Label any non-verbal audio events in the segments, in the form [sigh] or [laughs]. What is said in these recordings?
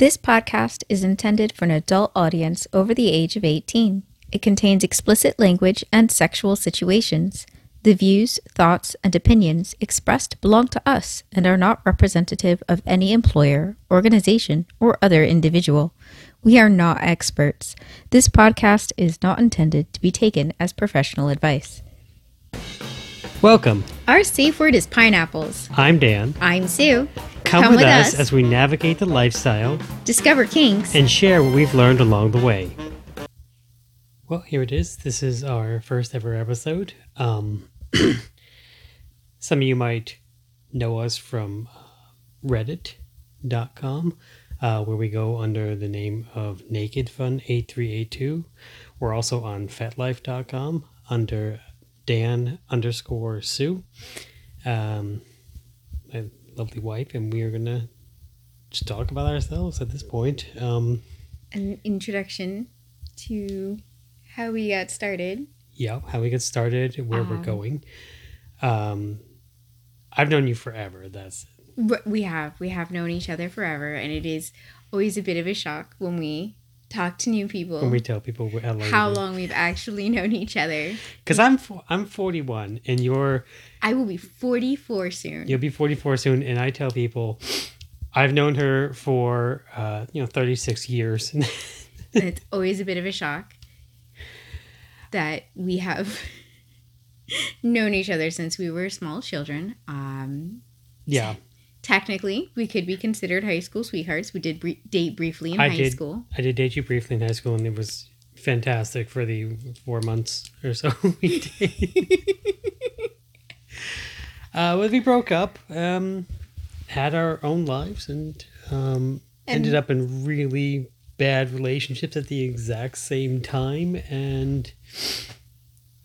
This podcast is intended for an adult audience over the age of 18. It contains explicit language and sexual situations. The views, thoughts, and opinions expressed belong to us and are not representative of any employer, organization, or other individual. We are not experts. This podcast is not intended to be taken as professional advice. Welcome. Our safe word is pineapples. I'm Dan. I'm Sue. Come, with, us, as we navigate the lifestyle discover kinks and share what we've learned along the way. Well, here it is. This is our first ever episode. Um, [clears throat] some of you might know us from uh, Reddit.com, uh, where we go under the name of Naked Fun 8382. We're also on FetLife.com under Dan underscore Sue, um, my lovely wife, and we are gonna just talk about ourselves at this point. Um, An introduction to how we got started. yeah, how we got started, where we're Um, going. Um, I've known you forever. That's We have we have known each other forever, and it is always a bit of a shock when we talk to new people when we tell people how long. how long we've actually known each other. Because I'm I'm 41, and you're I will be forty four soon. you'll be 44 soon, and I tell people I've known her for uh, you know 36 years. and [laughs] it's always a bit of a shock that we have [laughs] known each other since we were small children. Um, yeah, technically, we could be considered high school sweethearts. We did bre- date briefly in I high did. school. I did date you briefly in high school, and it was fantastic for the four months or so [laughs] we did. [laughs] uh, when we broke up, um, had our own lives, and, um, ended up in really bad relationships at the exact same time. And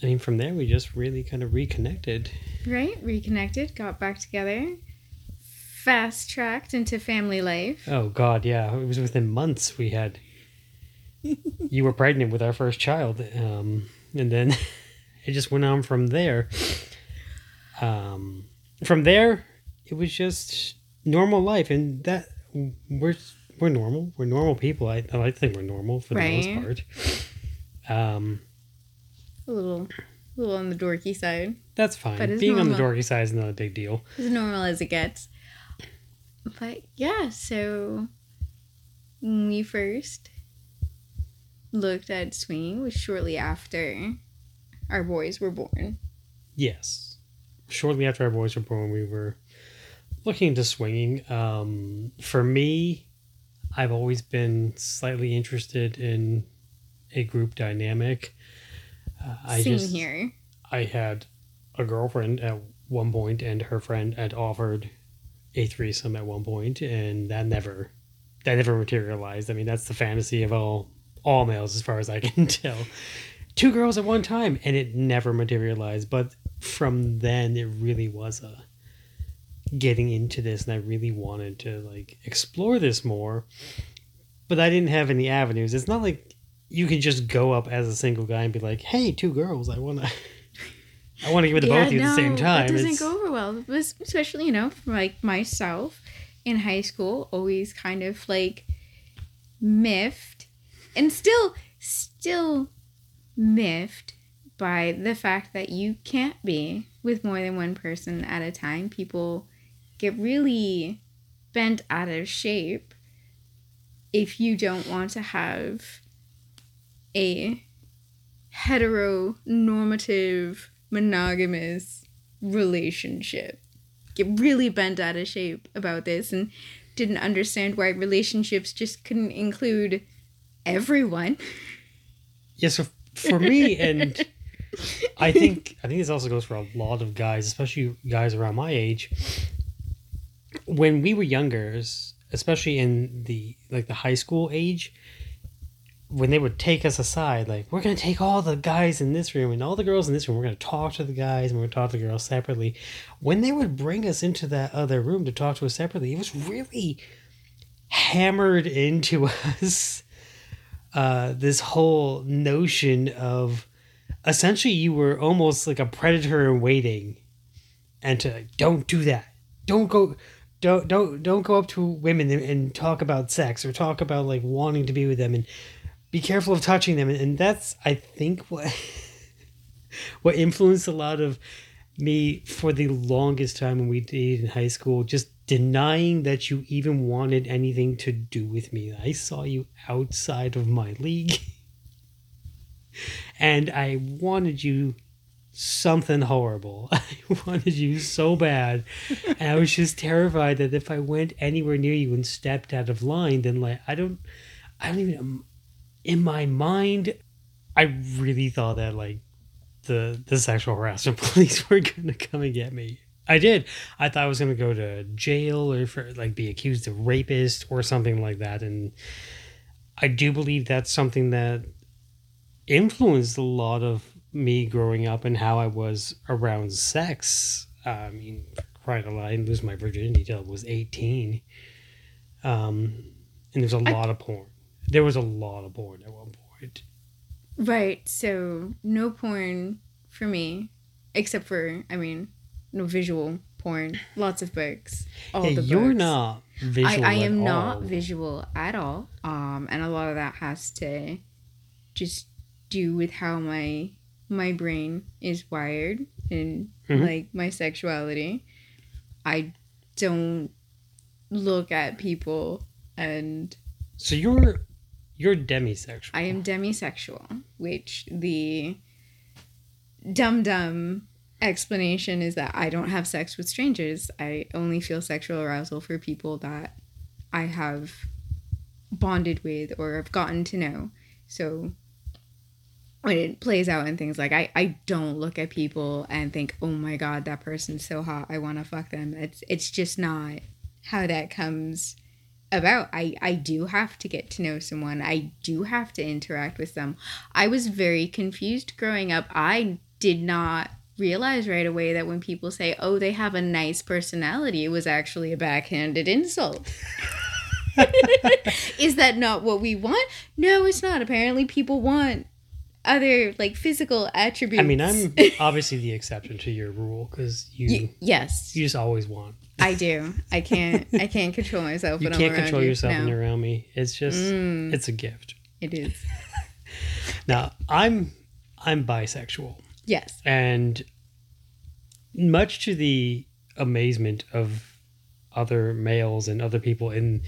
I mean, from there, we just really kind of reconnected. Right? Reconnected, got back together, fast tracked into family life. Oh God, yeah, it was within months we had. you were pregnant with our first child, um, and then [laughs] it just went on from there. Um, from there, it was just normal life, and that we're we're normal. We're normal people. I I think we're normal for the Right. most part. Um, A little, a little on the dorky side, that's fine. But Being on the dorky side is not a big deal. as normal as it gets. But yeah, so when we first looked at swinging was shortly after our boys were born. Yes. Shortly after our boys were born, we were looking into swinging. Um, for me, I've always been slightly interested in a group dynamic. Uh, I Same just, here. I had a girlfriend at one point, and her friend had offered a threesome at one point, and that never, that never materialized. I mean, that's the fantasy of all all males, as far as I [laughs] can tell. Two girls at one time, and it never materialized. But from then, it really was a getting into this, and I really wanted to like explore this more. But I didn't have any avenues. It's not like you can just go up as a single guy and be like, "Hey, two girls, I want to." I want to give it to both of you at the same time. It doesn't It's- go over well. Especially, you know, for like myself in high school, always kind of like miffed and still, still miffed by the fact that you can't be with more than one person at a time. People get really bent out of shape if you don't want to have a heteronormative monogamous relationship get really bent out of shape about this and didn't understand why relationships just couldn't include everyone Yeah, so for me, and I think I think this also goes for a lot of guys, especially guys around my age. When we were younger, especially in the like the high school age, when they would take us aside, like we're gonna take all the guys in this room and all the girls in this room, we're gonna talk to the guys and we're gonna talk to the girls separately. When they would bring us into that other room to talk to us separately, it was really hammered into [laughs] us uh, this whole notion of essentially you were almost like a predator in waiting and to like, don't do that don't go don't don't don't go up to women and, and talk about sex or talk about like wanting to be with them and be careful of touching them and, that's i think what [laughs] what influenced a lot of me for the longest time when we dated in high school just denying that you even wanted anything to do with me i saw you outside of my league [laughs] and i wanted you something horrible. [laughs] I wanted you so bad. And I was just terrified that if I went anywhere near you and stepped out of line, then like I don't I don't even in my mind I really thought that like the the sexual harassment [laughs] police were gonna come and get me. I did. I thought I was gonna go to jail or for like be accused of rapist or something like that. And I do believe that's something that influenced a lot of me growing up and how I was around sex. I mean, quite a lot. I didn't lose my virginity till I was 18. Um, and there's a I, lot of porn. There was a lot of porn at one point. Right. So, no porn for me, except for, I mean, no visual porn. Lots of books. All hey, the books. You're not visual. I, I am not visual at all. Um, and a lot of that has to just do with how my my brain is wired and mm-hmm. like my sexuality. I don't look at people and so you're you're demisexual. I am demisexual, which the dumb dumb explanation is that I don't have sex with strangers. I only feel sexual arousal for people that I have bonded with or have gotten to know. So when it plays out in things like I, I don't look at people and think, oh my god, that person's so hot, I want to fuck them. It's it's just not how that comes about. I I do have to get to know someone. I do have to interact with them. I was very confused growing up. I did not realize right away that when people say, "Oh, they have a nice personality," it was actually a backhanded insult. [laughs] Is that not what we want? No, it's not. Apparently, people want other like physical attributes. I mean, I'm [laughs] obviously the exception to your rule because you y- yes you just always want. I do. I can't. I can't control myself. You can't control you. yourself no. when you're around me. It's just mm, it's a gift. It is. [laughs] now I'm I'm bisexual. Yes. And much to the amazement of other males and other people in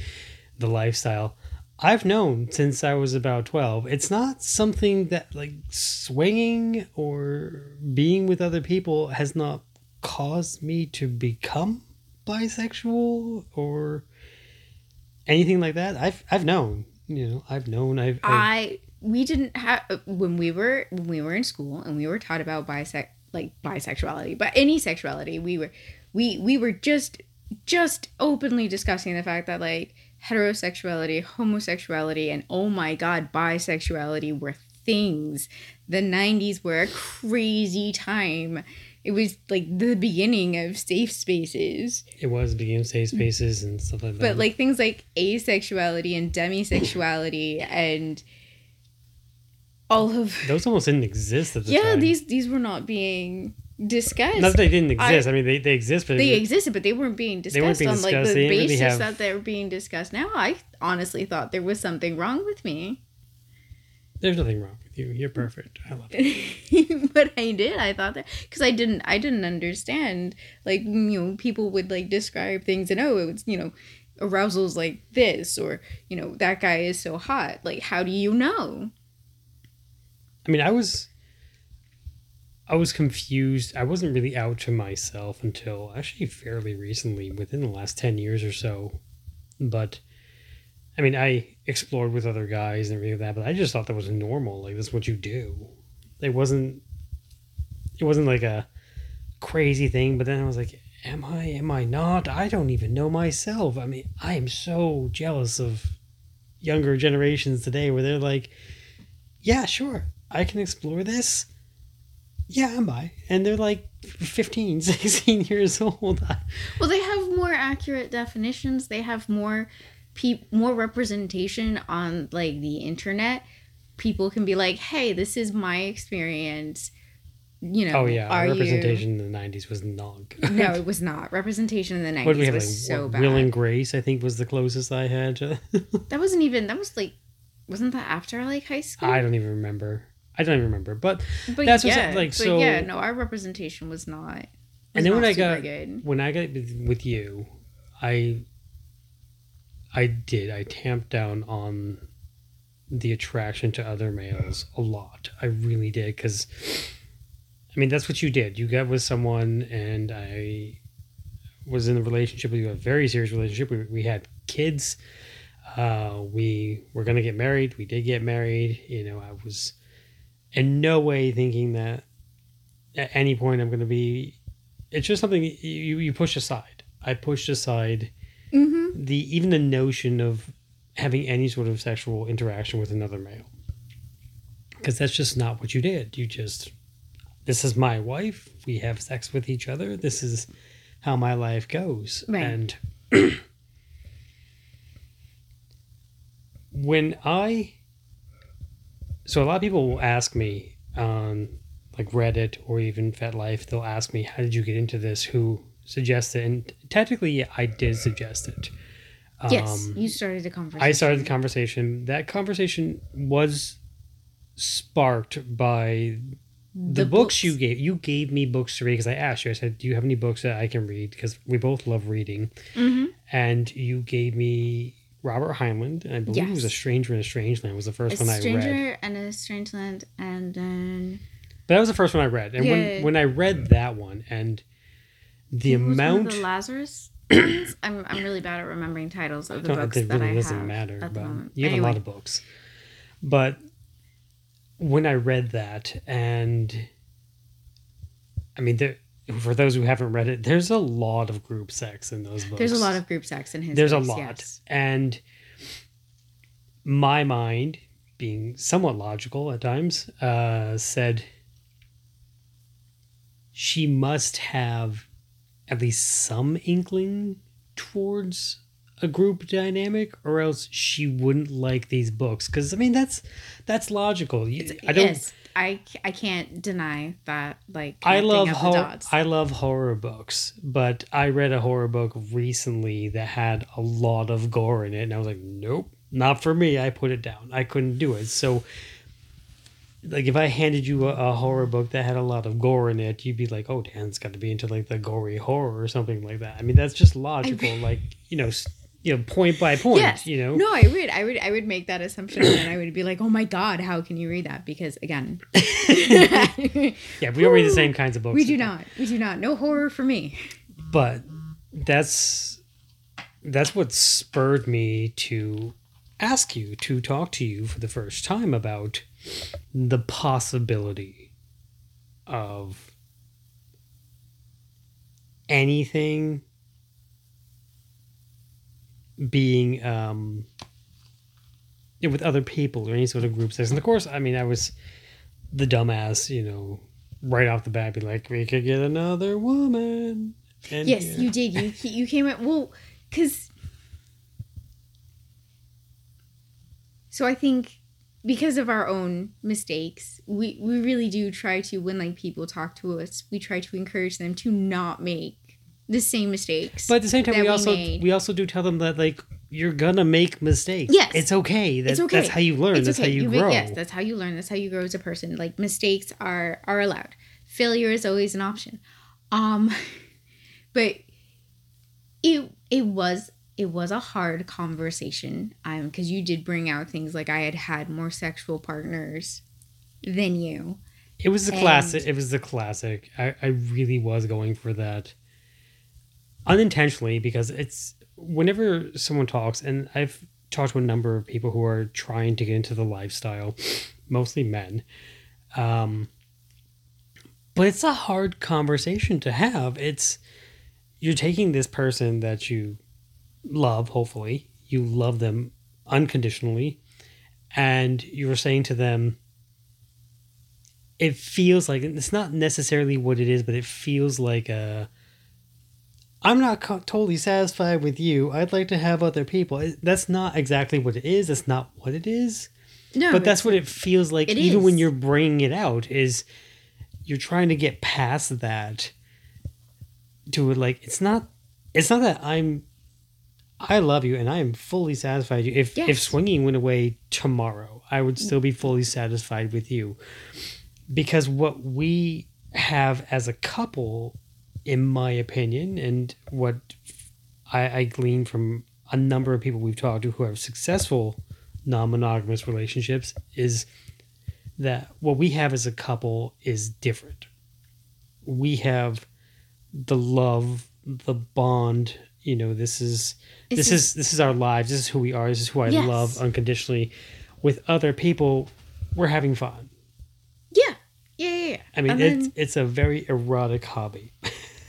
the lifestyle, I've known since I was about 12. It's not something that, like, swinging or being with other people has not caused me to become bisexual or anything like that. I've, I've known, you know, I've known, I've, I've I, we didn't have, when we were, when we were in school and we were taught about bisex, like bisexuality, but any sexuality, we were, we, we were just, just openly discussing the fact that, like, heterosexuality, homosexuality, and oh my god, bisexuality were things. The 90s were a crazy time. It was like the beginning of safe spaces. It was the beginning of safe spaces and stuff like that. But like things like asexuality and demisexuality and all of those almost didn't exist at the yeah, time. Yeah, these these were not being discussed. Not that they didn't exist. I, I mean, they, they exist, but they existed, but they weren't being discussed weren't being on discussed. like the basis really have... that they were being discussed. Now, I honestly thought there was something wrong with me. There's nothing wrong with you. You're perfect. I love it. [laughs] but I did. I thought that because I didn't. I didn't understand. Like you know, people would like describe things and oh, it was you know, arousals like this or you know that guy is so hot. Like how do you know? I mean, I was I was confused. I wasn't really out to myself until actually fairly recently, within the last 10 years or so. But I mean, I explored with other guys and everything like that, but I just thought that was normal. Like, that's what you do. It wasn't, it wasn't like a crazy thing, but then I was like, am I, am I not? I don't even know myself. I mean, I am so jealous of younger generations today where they're like, yeah, sure, I can explore this yeah, I'm bi. And they're like 15, [laughs] 16 years old. [laughs] well, they have more accurate definitions. They have more pe- more representation on like the internet. People can be like, "Hey, this is my experience. you know, Oh yeah, are representation in the '90s was not good. No, [laughs] it was not. Representation in the what did we have? was Like so what, bad. Will and Grace, I think, was the closest I had. To... That wasn't even. That was like, wasn't that after like high school? I don't even remember. I don't even remember. But But That's yeah, like, so- yeah, no, our representation was not. was And then when I got- good. when I got with you, I I did. I tamped down on the attraction to other males a lot. I really did because I mean that's what you did. You got with someone, and I was in a relationship with you, a very serious relationship. We, we had kids. Uh, we were gonna get married. We did get married. You know, I was in no way thinking that at any point I'm gonna be it's just something you you push aside. I pushed aside Mm-hmm. the even the notion of having any sort of sexual interaction with another male because that's just not what you did. You just this is my wife. We have sex with each other. This is how my life goes. Right. And [clears throat] when I so a lot of people will ask me on like Reddit or even FetLife, they'll ask me, "How did you get into this? Who suggested?" And technically, yeah, I did suggest it. Yes, Um, you started the conversation. I started the conversation. That conversation was sparked by the, books, you gave. You gave me books to read because I asked you. I said, "Do you have any books that I can read?" Because we both love reading, hmm and you gave me Robert Heinlein. And I believe it was A Stranger in a Strange Land was the first A one I read. stranger read. and a strange land, and then But that was the first one I read, and Yeah. when when I read that one and the What was one of amount. the Lazarus. [clears throat] I'm I'm really bad at remembering titles of the books it that really I doesn't have matter, at the moment. you have Anyway, a lot of books. But when I read that, and I mean, there, for those who haven't read it, there's a lot of group sex in those books. There's a lot of group sex in his. There's a lot, yes. and my mind, being somewhat logical at times, uh, said she must have at least some inkling towards a group dynamic or else she wouldn't like these books because i mean that's that's logical You- i don't Yes, I I can't deny that. Like I love horror. I love horror books, but I read a horror book recently that had a lot of gore in it, and I was like, "Nope, not for me." I put it down. I couldn't do it. So, like, if I handed you a, a horror book that had a lot of gore in it, you'd be like, "Oh, Dan's got to be into like the gory horror or something like that." I mean, that's just logical. like, you know, you know, point by point. yes, You know, No, I would, I would, I would make that assumption, and I would be like, "Oh my god, how can you read that?" Because again, [laughs] yeah, we don't read the same kinds of books. we do not, we do not. No horror for me. but that's that's what spurred me to ask you to talk to you for the first time about the possibility of anything being um with other people or any sort of group sex. And of course, I mean, I was the dumbass, you know, right off the bat, be like, we could get another woman. And Yes, yeah. you did. You [laughs] you came at well, because so I think because of our own mistakes, we we really do try to when like people talk to us, we try to encourage them to not make the same mistakes. But at the same time, we we also made. we also do tell them that like you're gonna make mistakes. Yes. it's okay. That, It's okay. That's how you learn. It's that's okay. how you, make- grow. yes, that's how you learn. That's how you grow as a person. Like mistakes are are allowed. Failure is always an option. Um, [laughs] but it it was it was a hard conversation. Um, because you did bring out things like I had had more sexual partners than you. It was the And- classic. It was the classic. I, I really was going for that unintentionally because it's whenever someone talks, and I've talked to a number of people who are trying to get into the lifestyle, mostly men. Um, but it's a hard conversation to have. It's you're taking this person that you love, hopefully you love them unconditionally, and you're saying to them it feels like it's not necessarily what it is, but it feels like a. I'm not co- totally satisfied with you. I'd like to have other people. It- That's not exactly what it is. That's not what it is. No, but that's what it feels like. It even when you're bringing it out, is you're trying to get past that to like it's not it's not that I'm I love you and I am fully satisfied with you. If if swinging went away tomorrow, I would still be fully satisfied with you. Because what we have as a couple, in my opinion, and what I, I glean from a number of people we've talked to who have successful non-monogamous relationships is that what we have as a couple is different. We have the love, the bond. You know, this is It's this is this is our lives. This is who we are. This is who I Yes. love unconditionally. With other people, we're having fun. Yeah. Yeah, yeah, yeah. I mean, it's it's a very erotic hobby. [laughs]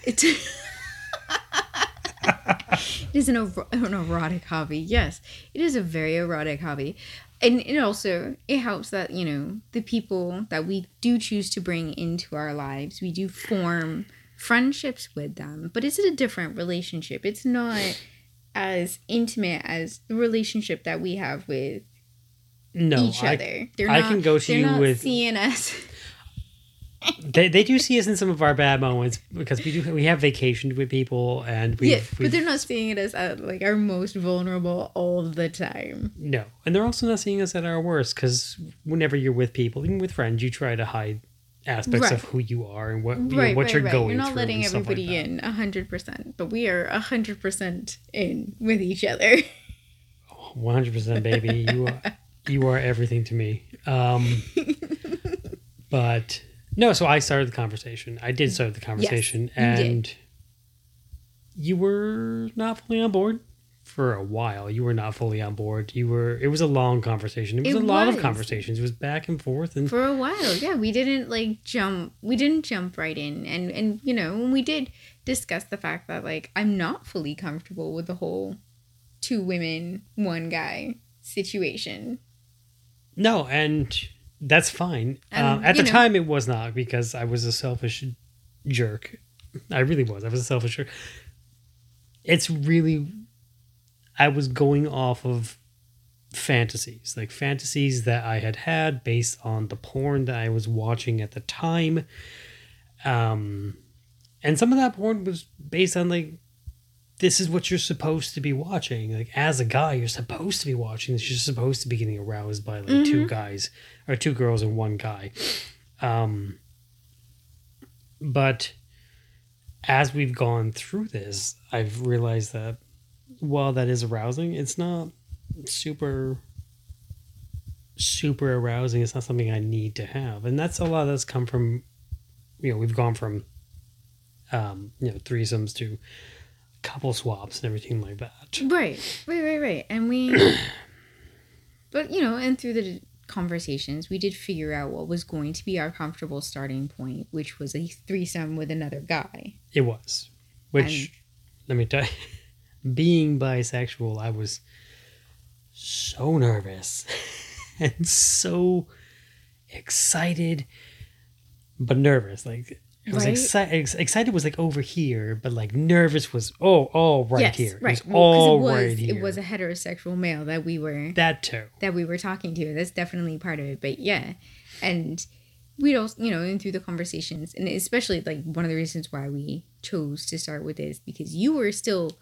it's it is an, an erotic hobby. Yes, it is a very erotic hobby, and it also it helps that you know the people that we do choose to bring into our lives, we do form friendships with them, but it's a different relationship. It's not as intimate as the relationship that we have with No, each I, other. They're I not, can go to you with- seeing us. They, they do see us in some of our bad moments because we do we have vacationed with people and we've, yeah, but they're not seeing it as uh, like our most vulnerable all the time. no, and they're also not seeing us at our worst because whenever you're with people, even with friends, you try to hide aspects of who you are and what you know, right, what right, you're right. going You're not letting like everybody that. in hundred percent, but we are hundred percent in with each other. [laughs] One hundred percent, baby. You are you are everything to me. Um, [laughs] but no, so I started the conversation. I did start the conversation, you did. and you were not fully on board for a while. You were not fully on board. You were. It was a long conversation. It was It a lot of conversations. It was back and forth, and For a while, yeah, we didn't like jump. We didn't jump right in, and and you know when we did discuss the fact that like I'm not fully comfortable with the whole two women, one guy situation. no, and that's fine. Um, at the know- time, it was not because I was a selfish jerk. I really was. I was a selfish jerk. It's really, I was going off of fantasies, like fantasies that I had had based on the porn that I was watching at the time. Um, and some of that porn was based on like, this is what you're supposed to be watching. Like as a guy, you're supposed to be watching this. You're supposed to be getting aroused by like two guys or two girls and one guy. Um, but as we've gone through this, I've realized that while that is arousing, it's not super super arousing. It's not something I need to have. And that's a lot that's come from you know, we've gone from um, you know, threesomes to couple swaps and everything like that. Right, right, right, right. And we, [clears throat] but you know, and through the conversations, we did figure out what was going to be our comfortable starting point, which was a threesome with another guy. It was. Which let me tell you, [laughs] being bisexual, I was so nervous [laughs] and so excited, but nervous. Like it was Right? excited. Ex- excited was like over here, but like nervous was oh all right yes, here. right. It was Well, all it was right here. it was a heterosexual male that we were that too. that we were talking to. That's definitely part of it. But yeah, and we'd also, you know, and through the conversations, and especially like one of the reasons why we chose to start with this because you were still,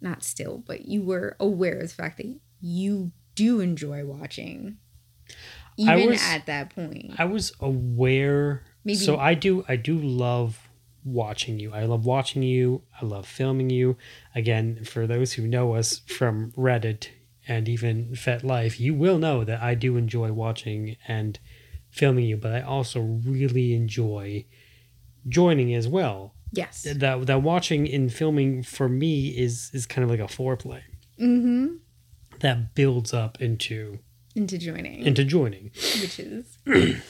not still, but you were aware of the fact that you do enjoy watching, I even was- at that point. I was aware. Maybe- So I do. I do love watching you. I love watching you. I love filming you. Again, for those who know us from Reddit and even FetLife, you will know that I do enjoy watching and filming you. But I also really enjoy joining as well. yes. That that watching and filming for me is is kind of like a foreplay Mm-hmm. that builds up into Into joining, into joining, which is. [clears throat]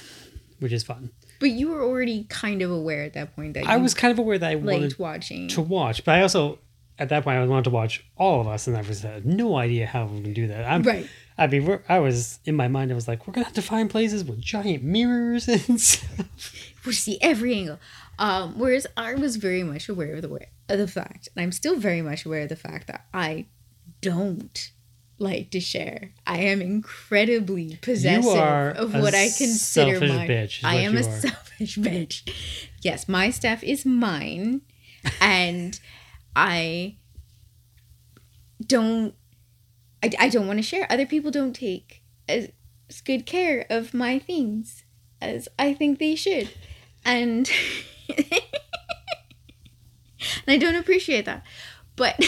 which is fun. But you were already kind of aware at that point that I you was kind of aware that I wanted liked watching. to watch, but I also at that point I wanted to watch all of us, and I was had no idea how we can do that. I'm, Right. I mean, we're, I was in my mind. I was like, we're gonna have to find places with giant mirrors and [laughs] stuff. we see every angle. Um, whereas I was very much aware of the way, of the fact, and I'm still very much aware of the fact that I don't like to share. I am incredibly possessive of what I consider my. bitch I am a are. selfish [laughs] bitch. Yes, my stuff is mine, and I don't. I, I don't want to share. Other people don't take as good care of my things as I think they should, and [laughs] and I don't appreciate that. But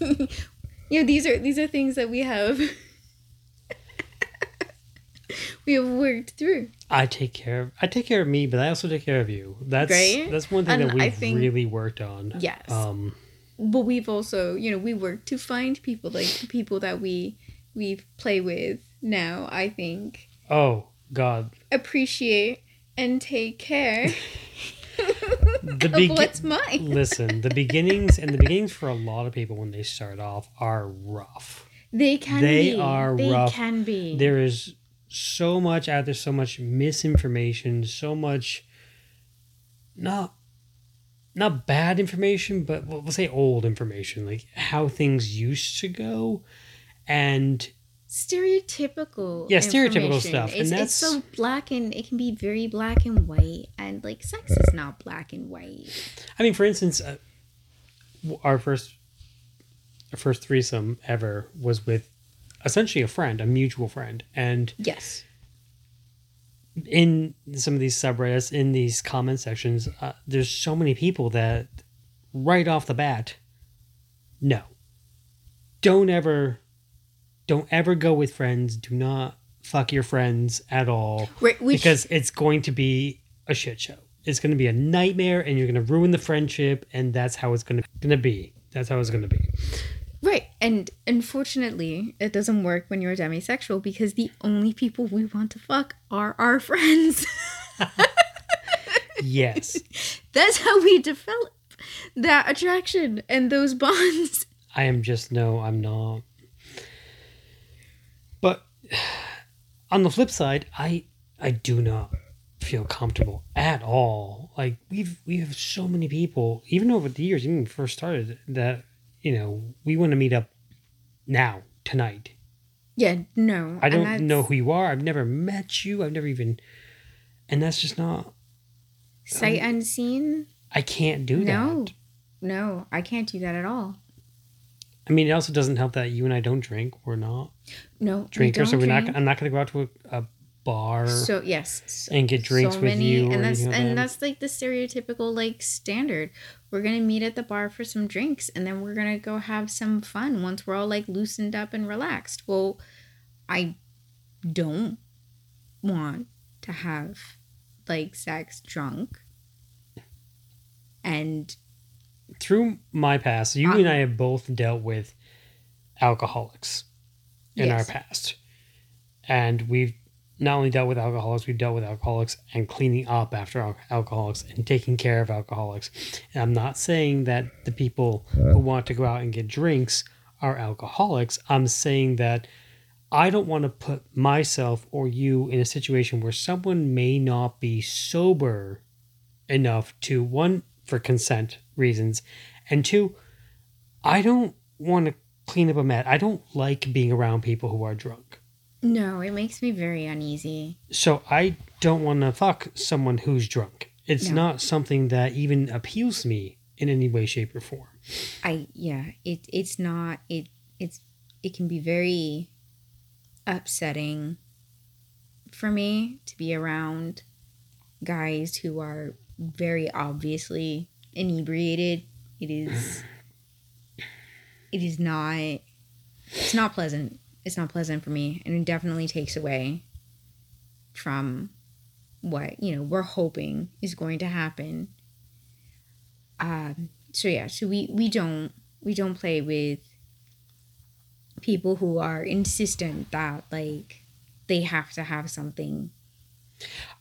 [laughs] you know, these are these are things that we have [laughs] we have worked through. I take care of I take care of me, but I also take care of you. That's Right? that's one thing And that we've think- really worked on. Yes. Um but we've also you know we work to find people like people that we we play with now i think oh god. appreciate and take care [laughs] [laughs] The begi- what's mine [laughs] Listen, the beginnings and the beginnings for a lot of people when they start off are rough. they can They be are they rough. can be There is so much out there, so much misinformation, so much not not bad information, but we'll we'll say old information, like how things used to go. And stereotypical Yeah, stereotypical information. stuff, and it's, that's- it's so black and it can be very black and white and like sex is not black and white. I mean, for instance, uh, our first our first threesome ever was with essentially a friend, a mutual friend, and yes. in some of these subreddits, in these comment sections, uh, there's so many people that right off the bat, no, don't ever, don't ever go with friends. Do not fuck your friends at all right which because it's going to be a shit show. It's going to be a nightmare, and you're going to ruin the friendship, and that's how it's going to going to be. That's how it's going to be. Right. And unfortunately, it doesn't work when you're demisexual because the only people we want to fuck are our [laughs] friends. [laughs] Yes, That's how we develop that attraction and those bonds. I am just no, I'm not. [sighs] On the flip side, I I do not feel comfortable at all. Like we've we have so many people, even over the years, even when we first started, that you know we want to meet up now tonight. Yeah, no. I don't know who you are. I've never met you. I've never even, and that's just not. Sight um, unseen? I can't do No. that. No, no, I can't do that at all. I mean, it also doesn't help that you and I don't drink. We're not No. we drinkers, so don't we're not. I'm not going to go out to a, a bar So yes, so, and get drinks so with you. And that's like and that. that's like the stereotypical like standard. We're gonna meet at the bar for some drinks, and then we're gonna go have some fun once we're all like loosened up and relaxed. Well, I don't want to have like sex drunk, and through my past, you Uh, and I have both dealt with alcoholics in Yes. our past. And we've not only dealt with alcoholics, we've dealt with alcoholics and cleaning up after al- alcoholics and taking care of alcoholics. And I'm not saying that the people who want to go out and get drinks are alcoholics. I'm saying that I don't want to put myself or you in a situation where someone may not be sober enough to one for consent reasons. And two i don't want to clean up a mess i don't like being around people who are drunk. No, it makes me very uneasy. so i don't want to fuck someone who's drunk. It's No. not something that even appeals to me in any way shape or form. I yeah, it it's not it it's it can be very upsetting for me to be around guys who are very obviously inebriated. It is it is not it's not pleasant. It's not pleasant for me and it definitely takes away from what, you know, we're hoping is going to happen. Um so yeah so we we don't we don't play with people who are insistent that like they have to have something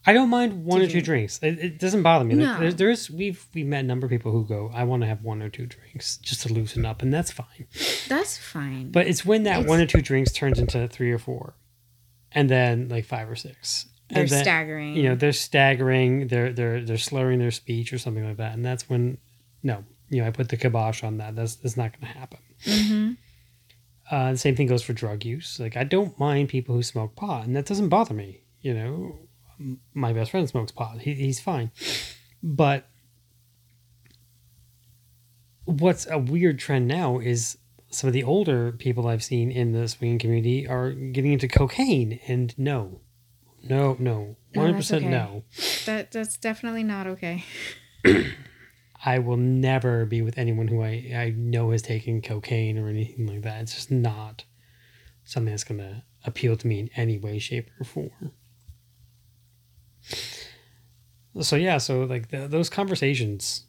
i don't mind one or two drinks it, it doesn't bother me No. there's, there's we've we've met a number of people who go i want to have one or two drinks just to loosen up and that's fine that's fine But it's when that It's- one or two drinks turns into three or four, and then like five or six. they're and then, staggering You know, they're staggering, they're they're they're slurring their speech or something like that, and that's when no, you know, I put the kibosh on that. That's that's not going to happen. hmm Uh, the same thing goes for drug use. Like I don't mind people who smoke pot, and that doesn't bother me. You know, my best friend smokes pot. He, he's fine, but what's a weird trend now is some of the older people I've seen in the swinging community are getting into cocaine, and no, no, no, one hundred percent no. That that's definitely not okay. I will never be with anyone who I, I know has taken cocaine or anything like that. It's just not something that's going to appeal to me in any way, shape, or form. So, yeah, so like the, those conversations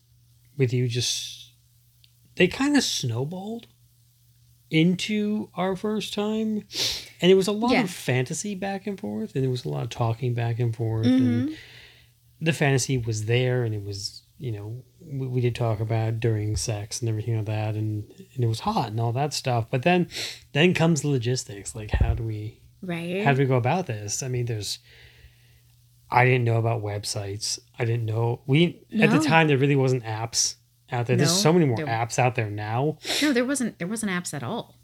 with you just, they kind of snowballed into our first time. And it was a lot Yeah. of fantasy back and forth, and it was a lot of talking back and forth. And Mhm. the fantasy was there and it was you know we, we did talk about during sex and everything like that and, and it was hot and all that stuff but then then comes the logistics like how do we Right. how do we go about this i mean there's i didn't know about websites i didn't know we at the time there really wasn't apps out there there's so many more there- apps out there now no, there wasn't. There wasn't apps at all.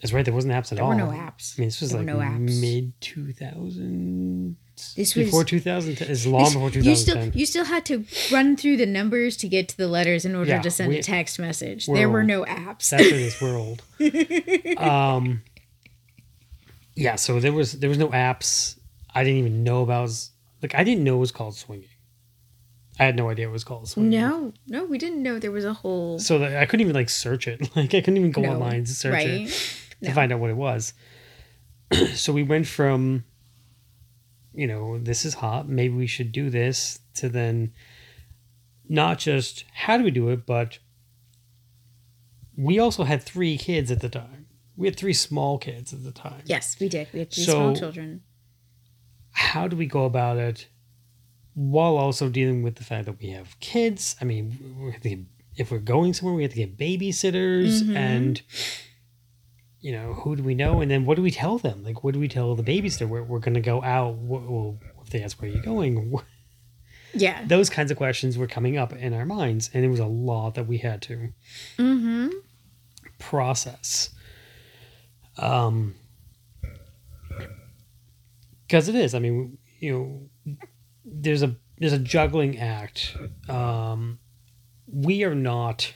that's right there wasn't apps at There all There were no apps. i mean this was There like no mid 2000 This was- before 2010 it's long This- before you still you still had to run through the numbers to get to the letters in order Yeah, to send we- a text message. There were no apps. that's in this world. [laughs] Um, yeah, so there was there was no apps. I didn't even know about like I didn't know it was called swinging. I had no idea it was called swinging. no, no, we didn't know there was a whole So that I couldn't even like search it. [laughs] Like I couldn't even go No, online to search right. it to No. find out what it was. [clears throat] so we went from, you know, this is hot. Maybe we should do this. To then, not just how do we do it, but we also had three kids at the time. We had three small kids at the time. Yes, we did. We had three So- small children. How do we go about it while also dealing with the fact that we have kids? I mean, we have to get, if we're going somewhere, we have to get babysitters Mhm. and you know who do we know and then what do we tell them like what do we tell the babysitter we're, we're going to go out well if they ask where you're going [laughs] Yeah. those kinds of questions were coming up in our minds and it was a lot that we had to Mm-hmm. process um because it is. I mean you know there's a there's a juggling act. Um we are not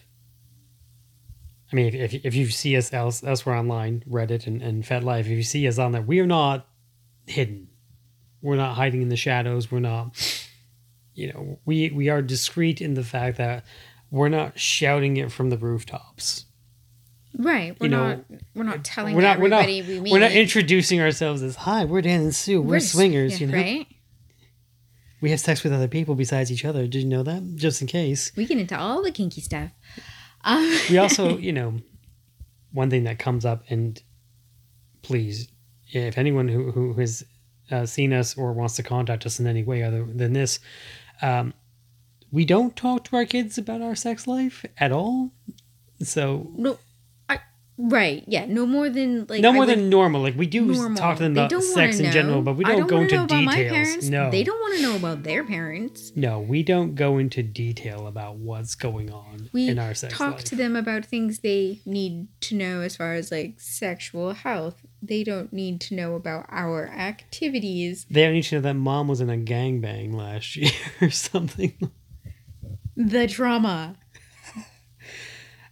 i mean if, if you see us else elsewhere online reddit and, and fetlife if you see us on there we are not hidden. We're not hiding in the shadows. We're not you know we we are discreet in the fact that we're not shouting it from the rooftops Right. We're You know, not we're not telling we're not we're not everybody we meet. we're not introducing ourselves as hi we're Dan and Sue we're, s- swingers yeah, you know Right? we have sex with other people besides each other did you know that just in case We get into all the kinky stuff. Um, we also you know one thing that comes up and please if anyone who, who has uh, seen us or wants to contact us in any way other than this um, we don't talk to our kids about our sex life at all so no right, yeah. No more than like no more than normal like we do normal. talk to them about sex in general but we I don't, go into know about my details parents. no They don't want to know about their parents. No, we don't go into detail about what's going on We in our sex talk life. to them about things they need to know as far as like sexual health. They don't need to know about our activities. They don't need to know that mom was in a gangbang last [laughs] year or something. The trauma.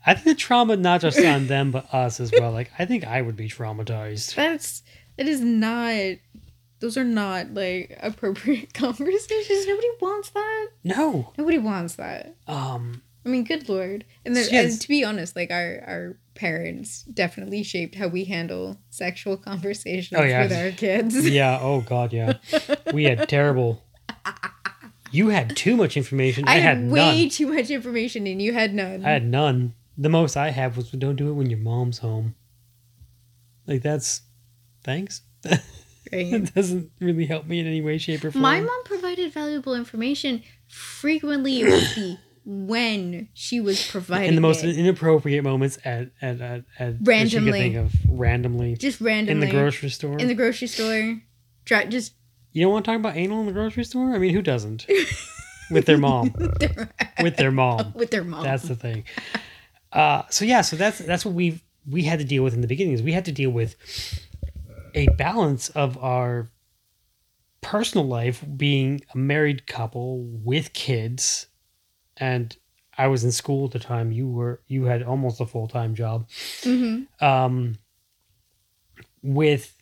I think the trauma not just on them but us as well. Like I think I would be traumatized. That's that is not those are not like appropriate [laughs] conversations. Nobody wants that. No. Nobody wants that. Um I mean, good lord. And, then, Yes. and to be honest, like our our parents definitely shaped how we handle sexual conversations Oh, yeah. with our kids. [laughs] yeah, oh god, yeah. We had terrible You had too much information. I, I had had way none. too much information and you had none. I had none. The most I have was don't do it when your mom's home. Like that's thanks. right? [laughs] it doesn't really help me in any way, shape, or form. My mom provided valuable information. Frequently, when she was providing in the most it. inappropriate moments at at at, at that you could Randomly. think of randomly just randomly in the grocery store. in the grocery store. Try just you don't want to talk about anal in the grocery store? I mean, who doesn't? [laughs] With their mom. With their mom. [laughs] with their mom. That's the thing. Uh, so yeah, so that's that's what we we had to deal with in the beginning. Is we had to deal with a balance of our personal life, being a married couple with kids, and I was in school at the time. You were you had almost a full time job. Mm-hmm. Um, with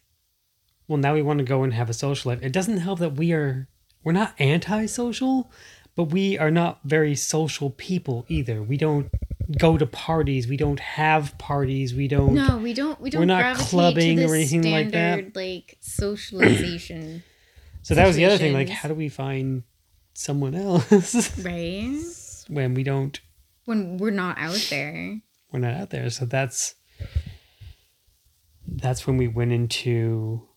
well, now we want to go and have a social life. It doesn't help that we are we're not antisocial, but we are not very social people either. We don't go to parties. We don't have parties. We don't. No, we don't. We don't. We're not clubbing to or anything like that. standard, Like socialization, [clears throat] so that was the other thing. Like, how do we find someone else [laughs] right? when we don't? When we're not out there. We're not out there. So that's that's when we went into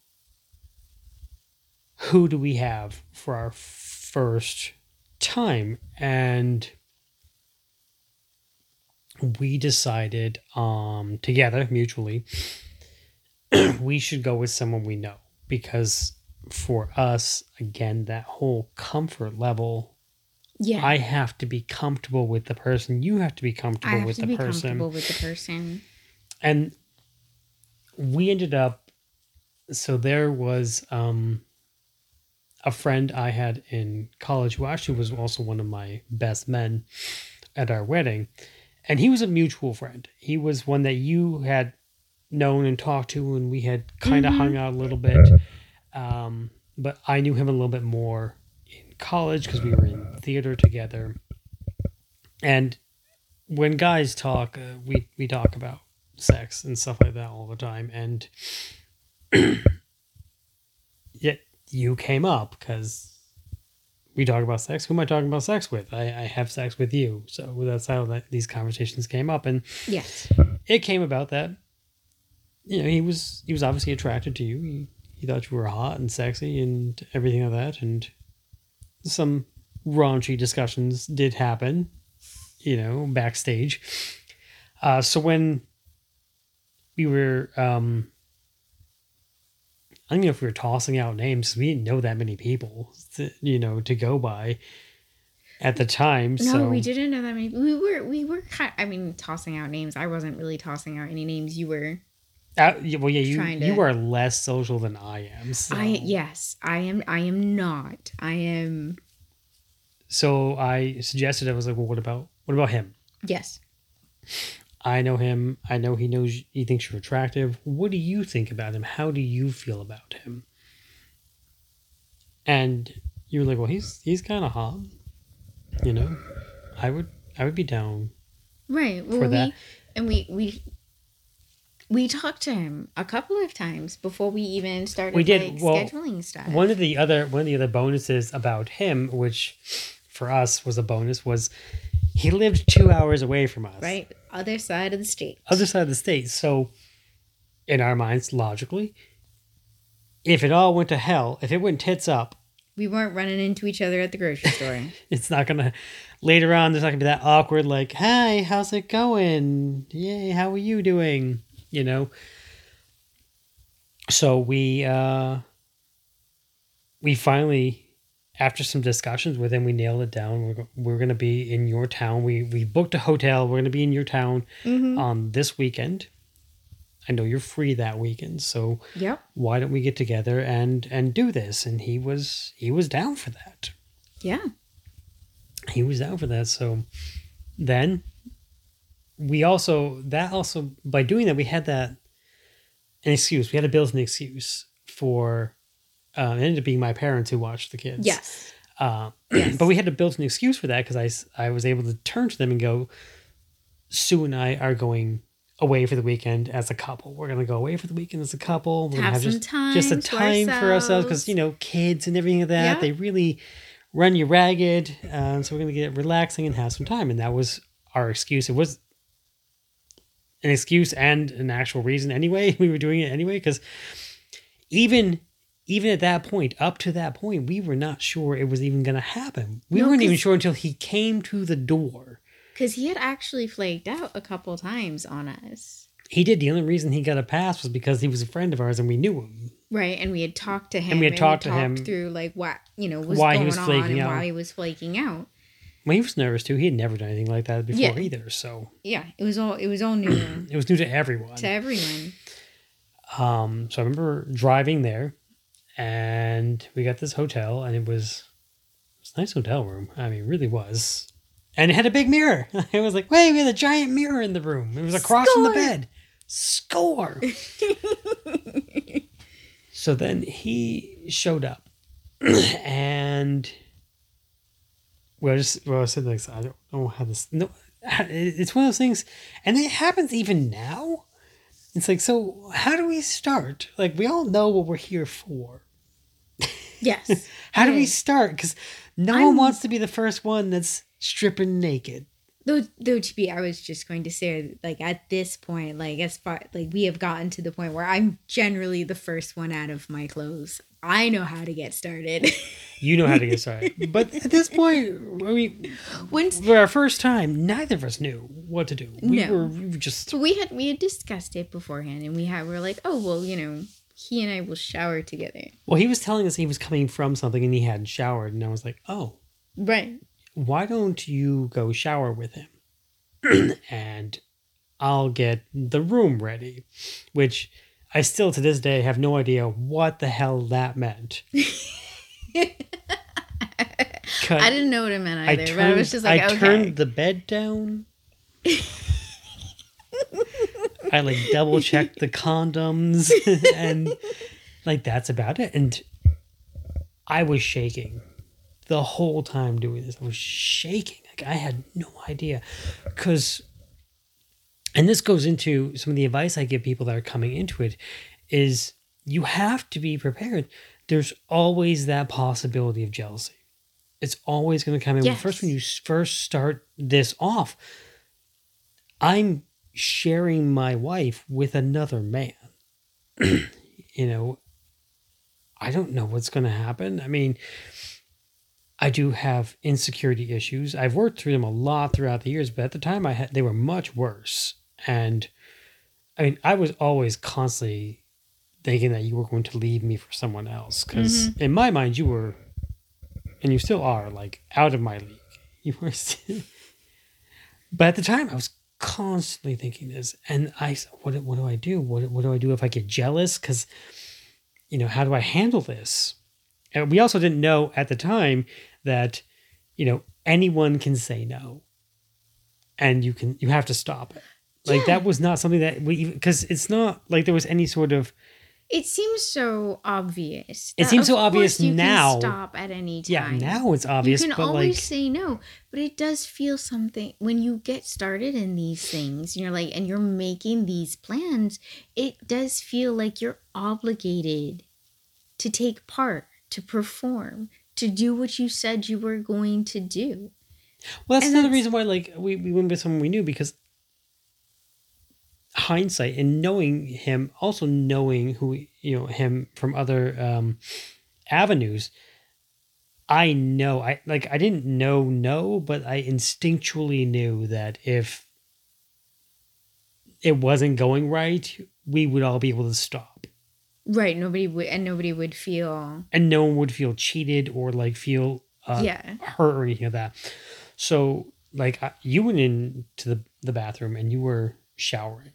who do we have for our first time and we decided um together mutually [clears throat] we should go with someone we know. Because for us again that whole comfort level Yeah, i have to be comfortable with the person. You have to be I comfortable have with to the be person. comfortable with the person. and we ended up so there was um a friend i had in college who actually was also one of my best men at our wedding. And he was a mutual friend. He was one that you had known and talked to and we had kind of Mhm. hung out a little bit. Um but i knew him a little bit more in college because we were in theater together. And when guys talk uh, we we talk about sex and stuff like that all the time. And [clears throat] you came up because we talk about sex. Who am i talking about sex with? I, I have sex with you. So that's how that, these conversations came up. And Yes. it came about that you know he was he was obviously attracted to you. He, he thought you were hot and sexy and everything like that. And some raunchy discussions did happen you know backstage. Uh so when we were um I don't even know if we were tossing out names. We didn't know that many people, to, you know, to go by at the time. No, so we didn't know that many. We were we were kind. I mean, tossing out names. I wasn't really tossing out any names. You were. Uh, well, yeah, you to- you are less social than I am. So. I yes, I am. I am not. I am. So I suggested I was like, well, what about what about him? Yes. I know him. I know he knows he thinks you're attractive. What do you think about him? How do you feel about him? And you were like, well, he's he's kind of hot. You know, I would I would be down. Right. Well, For we that. and we we we talked to him a couple of times before we even started We did, like well, scheduling stuff. One of the other one of the other bonuses about him, which for us was a bonus, was he lived two hours away from us. right other side of the state. other side of the state. So, in our minds, logically, if it all went to hell, if it went tits up, We weren't running into each other at the grocery [laughs] store. it's not gonna. Later on, there's not gonna be that awkward, like, "Hi, how's it going? Yay, how are you doing?" You know. So we uh we finally, after some discussions with him, we nailed it down. We're we're gonna be in your town. We we booked a hotel. We're gonna be in your town mm-hmm. on this weekend. I know you're free that weekend, so Yep. why don't we get together and and do this? And he was he was down for that. Yeah. He was down for that. So then we also that also by doing that we had that an excuse. We had to build an excuse for it ended up being my parents who watched the kids. Yes. Uh, Yes. [clears throat] but we had to build an excuse for that because I, I was able to turn to them and go, Sue and I are going away for the weekend as a couple. We're going to go away for the weekend as a couple. We're gonna Have some just, time. just a time for ourselves because, you know, kids and everything like that, Yeah. they really run you ragged. Um, so we're going to get relaxing and have some time. And that was our excuse. It was an excuse and an actual reason anyway. [laughs] We were doing it anyway because even even at that point, up to that point, we were not sure it was even going to happen. We No, weren't even sure until he came to the door. Because he had actually flaked out a couple times on us. He did. The only reason he got a pass was because he was a friend of ours and we knew him. Right, and we had talked to him. And we had talked to him- through like what you know was Why he going was on flaking and out. why he was flaking out. Well, he was nervous too. He had never done anything like that before Yeah. either. So Yeah, it was all it was all new [clears throat] it was new to everyone. to everyone. Um, so I remember driving there and we got this hotel, and it was, it was a nice hotel room. I mean, it really was. And it had a big mirror. [laughs] It was like, wait, we had a giant mirror in the room. It was across from the bed. Score. [laughs] so then he showed up, [clears throat] and well, just well, I said like I don't know how this. No, it's one of those things, and it happens even now. It's like, so how do we start? Like, we all know what we're here for. Yes. How do we start? Because no I'm- one wants to be the first one that's stripping naked. Though, though to be, I was just going to say, like at this point, like as far like we have gotten to the point where I'm generally the first one out of my clothes. I know how to get started. You know how to get started. [laughs] but at this point, I mean, Once for our first time, neither of us knew what to do. We, No. were, we were just so we had we had discussed it beforehand, and we had we were like, oh well, you know, he and I will shower together, well. He was telling us he was coming from something and he hadn't showered, and I was like, oh, right? why don't you go shower with him [clears throat] and I'll get the room ready, which I still to this day have no idea what the hell that meant. [laughs] I didn't know what it meant I either, turned, but I was just like, I okay. turned the bed down. [laughs] I like double checked [laughs] the condoms [laughs] and like that's about it. And I was shaking the whole time doing this. I was shaking. Like I had no idea. Cause and this goes into some of the advice I give people that are coming into it is you have to be prepared. There's always that possibility of jealousy. It's always going to come in. Yes. First, when you first start this off, I'm sharing my wife with another man. [clears throat] you know, I don't know what's going to happen. I mean, I do have insecurity issues. I've worked through them a lot throughout the years, but at the time I had they were much worse. And I mean, I was always constantly thinking that you were going to leave me for someone else because mm-hmm. in my mind you were and you still are like out of my league. [laughs] You were still But at the time I was constantly thinking this and I, what what do I do? What what do I do if I get jealous cuz you know, how do I handle this? And we also didn't know at the time that, you know, anyone can say no. And you can you have to stop it. Like Yeah. that was not something that we because it's not like there was any sort of It seems so obvious. It seems so obvious you can now. stop at any time. yeah. Now it's obvious, you can always like say no, but it does feel something when you get started in these things. You're like, and you're making these plans. It does feel like you're obligated to take part, to perform, to do what you said you were going to do. well, that's and another that's- reason why like we we went with someone we knew because hindsight and knowing him, also knowing who you know him from other um, avenues. I know I like I didn't know no, but I instinctually knew that if it wasn't going right, we would all be able to stop. Right. Nobody would, and nobody would feel. and no one would feel cheated or like feel uh, Yeah. hurt or anything like that. So like I, you went into the the bathroom and you were showering,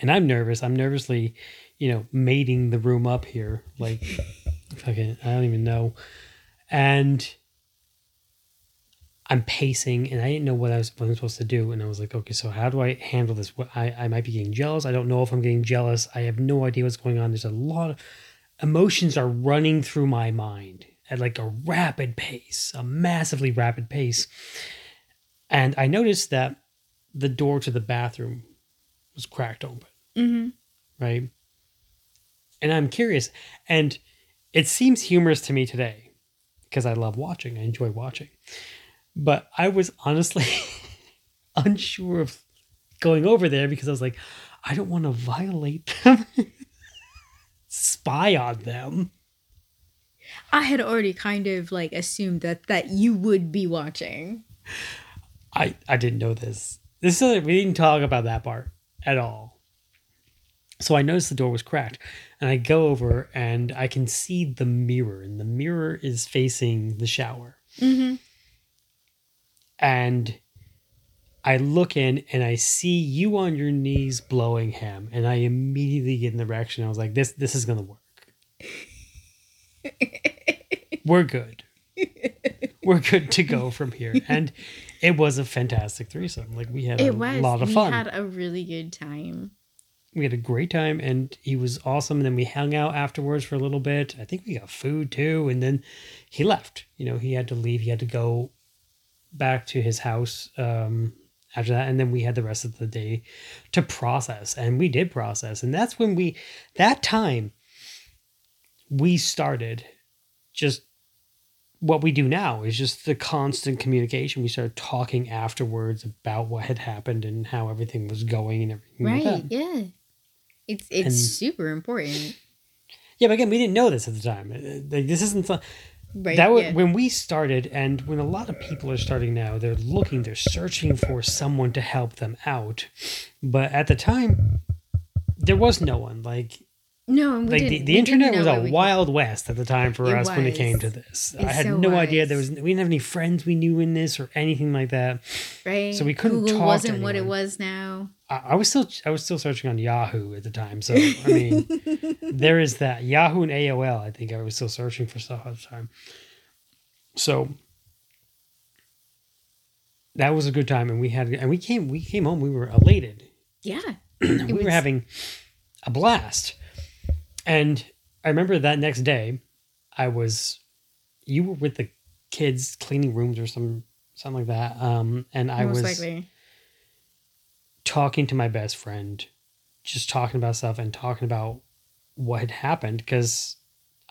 and I'm nervous. I'm nervously, you know, mating the room up here. Like [laughs] fucking, I don't even know, and. I'm pacing and I didn't know what I was what I'm supposed to do. And I was like, okay, so how do I handle this? I, I might be getting jealous. I don't know if I'm getting jealous. I have no idea what's going on. There's a lot of emotions are running through my mind at like a rapid pace, a massively rapid pace. And I noticed that the door to the bathroom was cracked open, Mm-hmm. right? And I'm curious. And it seems humorous to me today because I love watching, I enjoy watching. But I was honestly [laughs] unsure of going over there because I was like, I don't want to violate them, [laughs] spy on them. I had already kind of like assumed that that you would be watching. I I didn't know this. This is we didn't talk about that part at all. So I noticed the door was cracked, and I go over and I can see the mirror, and the mirror is facing the shower. Mm-hmm. And I look in and I see you on your knees blowing him, and I immediately get in the reaction. I was like, "This this is gonna work. [laughs] we're good. We're good to go from here. And it was a fantastic threesome. Like we had a was. lot of fun. we had a really good time. We had a great time and he was awesome. And then we hung out afterwards for a little bit. I think we got food too and then he left. You know he had to leave. He had to go back to his house um after that and then we had the rest of the day to process and we did process. And that's when we that time we started just what we do now is just the constant communication. We started talking afterwards about what had happened and how everything was going and everything like that. Yeah. It's it's And- super important. Yeah, but again, we didn't know this at the time. Uh, Like, this isn't Right. that was yeah. when we started, and when a lot of people are starting now, they're looking, they're searching for someone to help them out. But at the time, there was no one. Like, no, like the, the internet was a wild west at the time for It us when it came to this. It I had so no idea there was. We didn't have any friends we knew in this or anything like that. right. so we couldn't Google talk to wasn't what it was now. I, I was still I was still searching on Yahoo at the time. So I mean, [laughs] there is that Yahoo and AOL. I think I was still searching for stuff at the time. So that was a good time, and we had and we came we came home. We were elated. Yeah. [clears throat] we was- were having a blast. And I remember that next day, I was you were with the kids cleaning rooms or some something like that. Um, and I most was likely. talking to my best friend, just talking about stuff and talking about what had happened because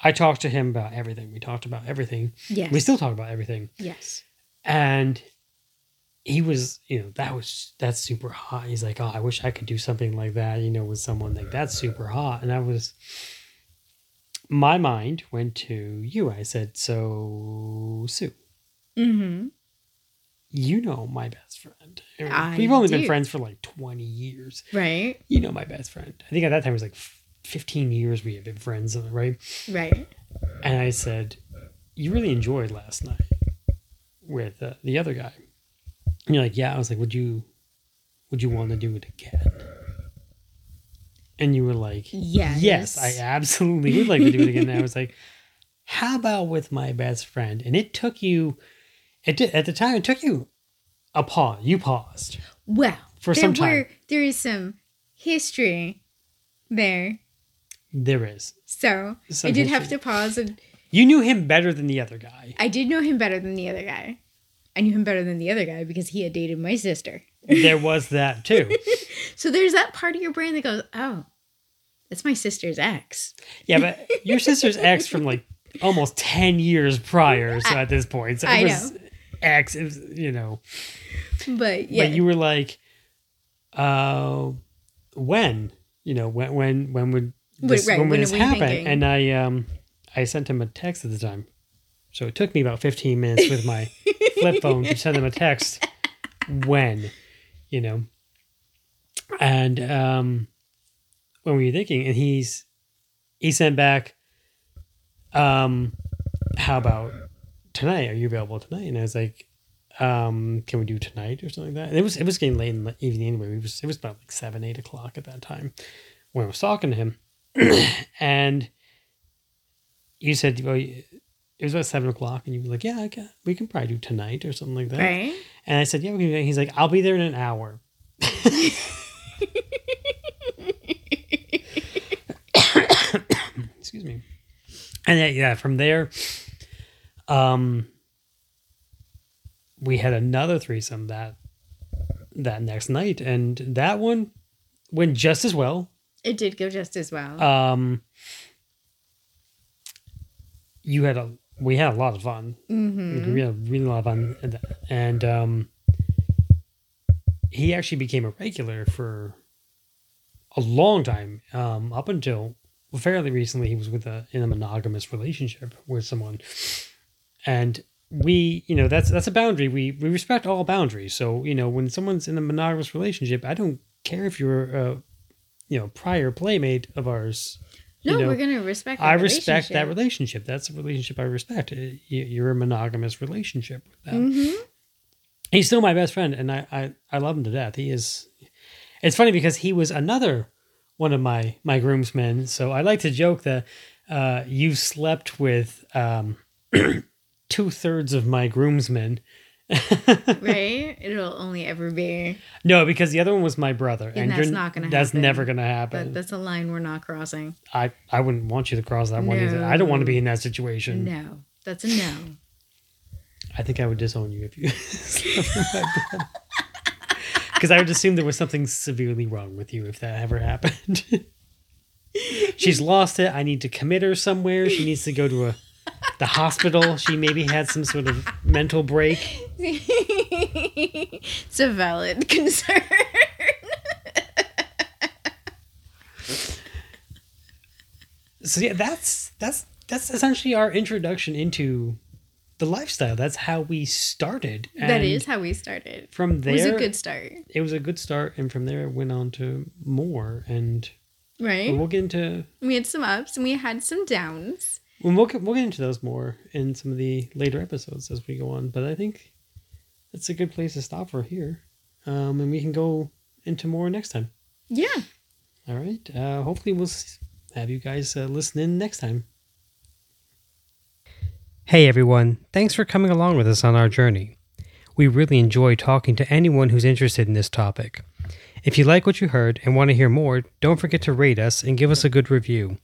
I talked to him about everything. We talked about everything. Yes. We still talk about everything. Yes. And he was, you know, that was that's super hot. He's like, oh, I wish I could do something like that, you know, with someone like that's super hot. And I was, my mind went to you. I said, so Sue, Mm-hmm. you know my best friend. I We've only been friends for like twenty years. Right. You know my best friend. I think at that time it was like fifteen years we had been friends, right? Right. And I said, you really enjoyed last night with uh, the other guy. And you're like, yeah. I was like, would you, would you want to do it again? And you were like, Yes. yes, I absolutely would like to do it again. And I was like, [laughs] how about with my best friend? And it took you, it did, at the time, it took you a pause. You paused. Well, For there some time. were there is some history there. There is. So Some I did have to pause and You knew him better than the other guy. I did know him better than the other guy. I knew him better than the other guy because he had dated my sister. There was that too. [laughs] So there's that part of your brain that goes, "Oh, that's my sister's ex." Yeah, but your sister's ex from like almost 10 years prior. So at this point, so it I was ex, it was, you know. But yeah, But you were like, uh, when? You know, when, when, when would this, right, when would when this happen? And I, um, I sent him a text at the time. So it took me about 15 minutes with my flip [laughs] phone to send them a text when, you know. And um when were you thinking? And he's he sent back um how about tonight? Are you available tonight? And I was like, um, can we do tonight or something like that? And it was it was getting late in the evening anyway. It was it was about like seven, eight o'clock at that time when I was talking to him. [clears throat] and you said, well, it was about seven o'clock, and you were like, "Yeah, I can, we can probably do tonight or something like that." right? And I said, "Yeah, we can." do that." He's like, "I'll be there in an hour." [laughs] Excuse me. And yeah, yeah, from there, um, we had another threesome that that next night, and that one went just as well. It did go just as well. Um, you had a we had a lot of fun. mm-hmm. We had a really lot of fun, and, and um, he actually became a regular for a long time. Um, up until fairly recently, he was with a in a monogamous relationship with someone, and we, you know, that's that's a boundary. We we respect all boundaries. So you know, when someone's in a monogamous relationship, I don't care if you're a you know prior playmate of ours. No, you know, we're gonna respect. I respect that relationship. That's a relationship I respect. Uh, you- You're a monogamous relationship with them. Mhm. He's still my best friend, and I, I, I love him to death. He is. It's funny because he was another one of my my groomsmen. So I like to joke that uh, you slept with um, [clears throat] two thirds of my groomsmen. [laughs] right? It'll only ever be No, because the other one was my brother, And that's not gonna That's happen. never gonna that. happen. That's a line we're not crossing. I I wouldn't want you to cross that one either. I don't want to be in that situation. No, that's a no. I think I would disown you if you slept with my brother. Because I would assume there was something severely wrong with you if that ever happened. [laughs] She's lost it. I need to commit her somewhere. She needs to go to a the hospital. She maybe had some sort of mental break. [laughs] it's a valid concern. So yeah, that's that's that's essentially our introduction into the lifestyle. That's how we started. that And is how we started. from there, It was a good start, it was a good start, and from there it went on to more. And right? we'll get into We had some ups and we had some downs. Well, we'll get, we'll get into those more in some of the later episodes as we go on, but I think it's a good place to stop for here, um, and we can go into more next time. Yeah. All right. Uh, hopefully, we'll have you guys uh, listen in next time. Hey everyone! Thanks for coming along with us on our journey. We really enjoy talking to anyone who's interested in this topic. If you like what you heard and want to hear more, don't forget to rate us and give us a good review.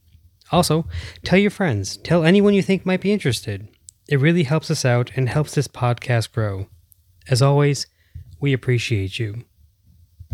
Also, tell your friends, tell anyone you think might be interested. It really helps us out and helps this podcast grow. As always, we appreciate you.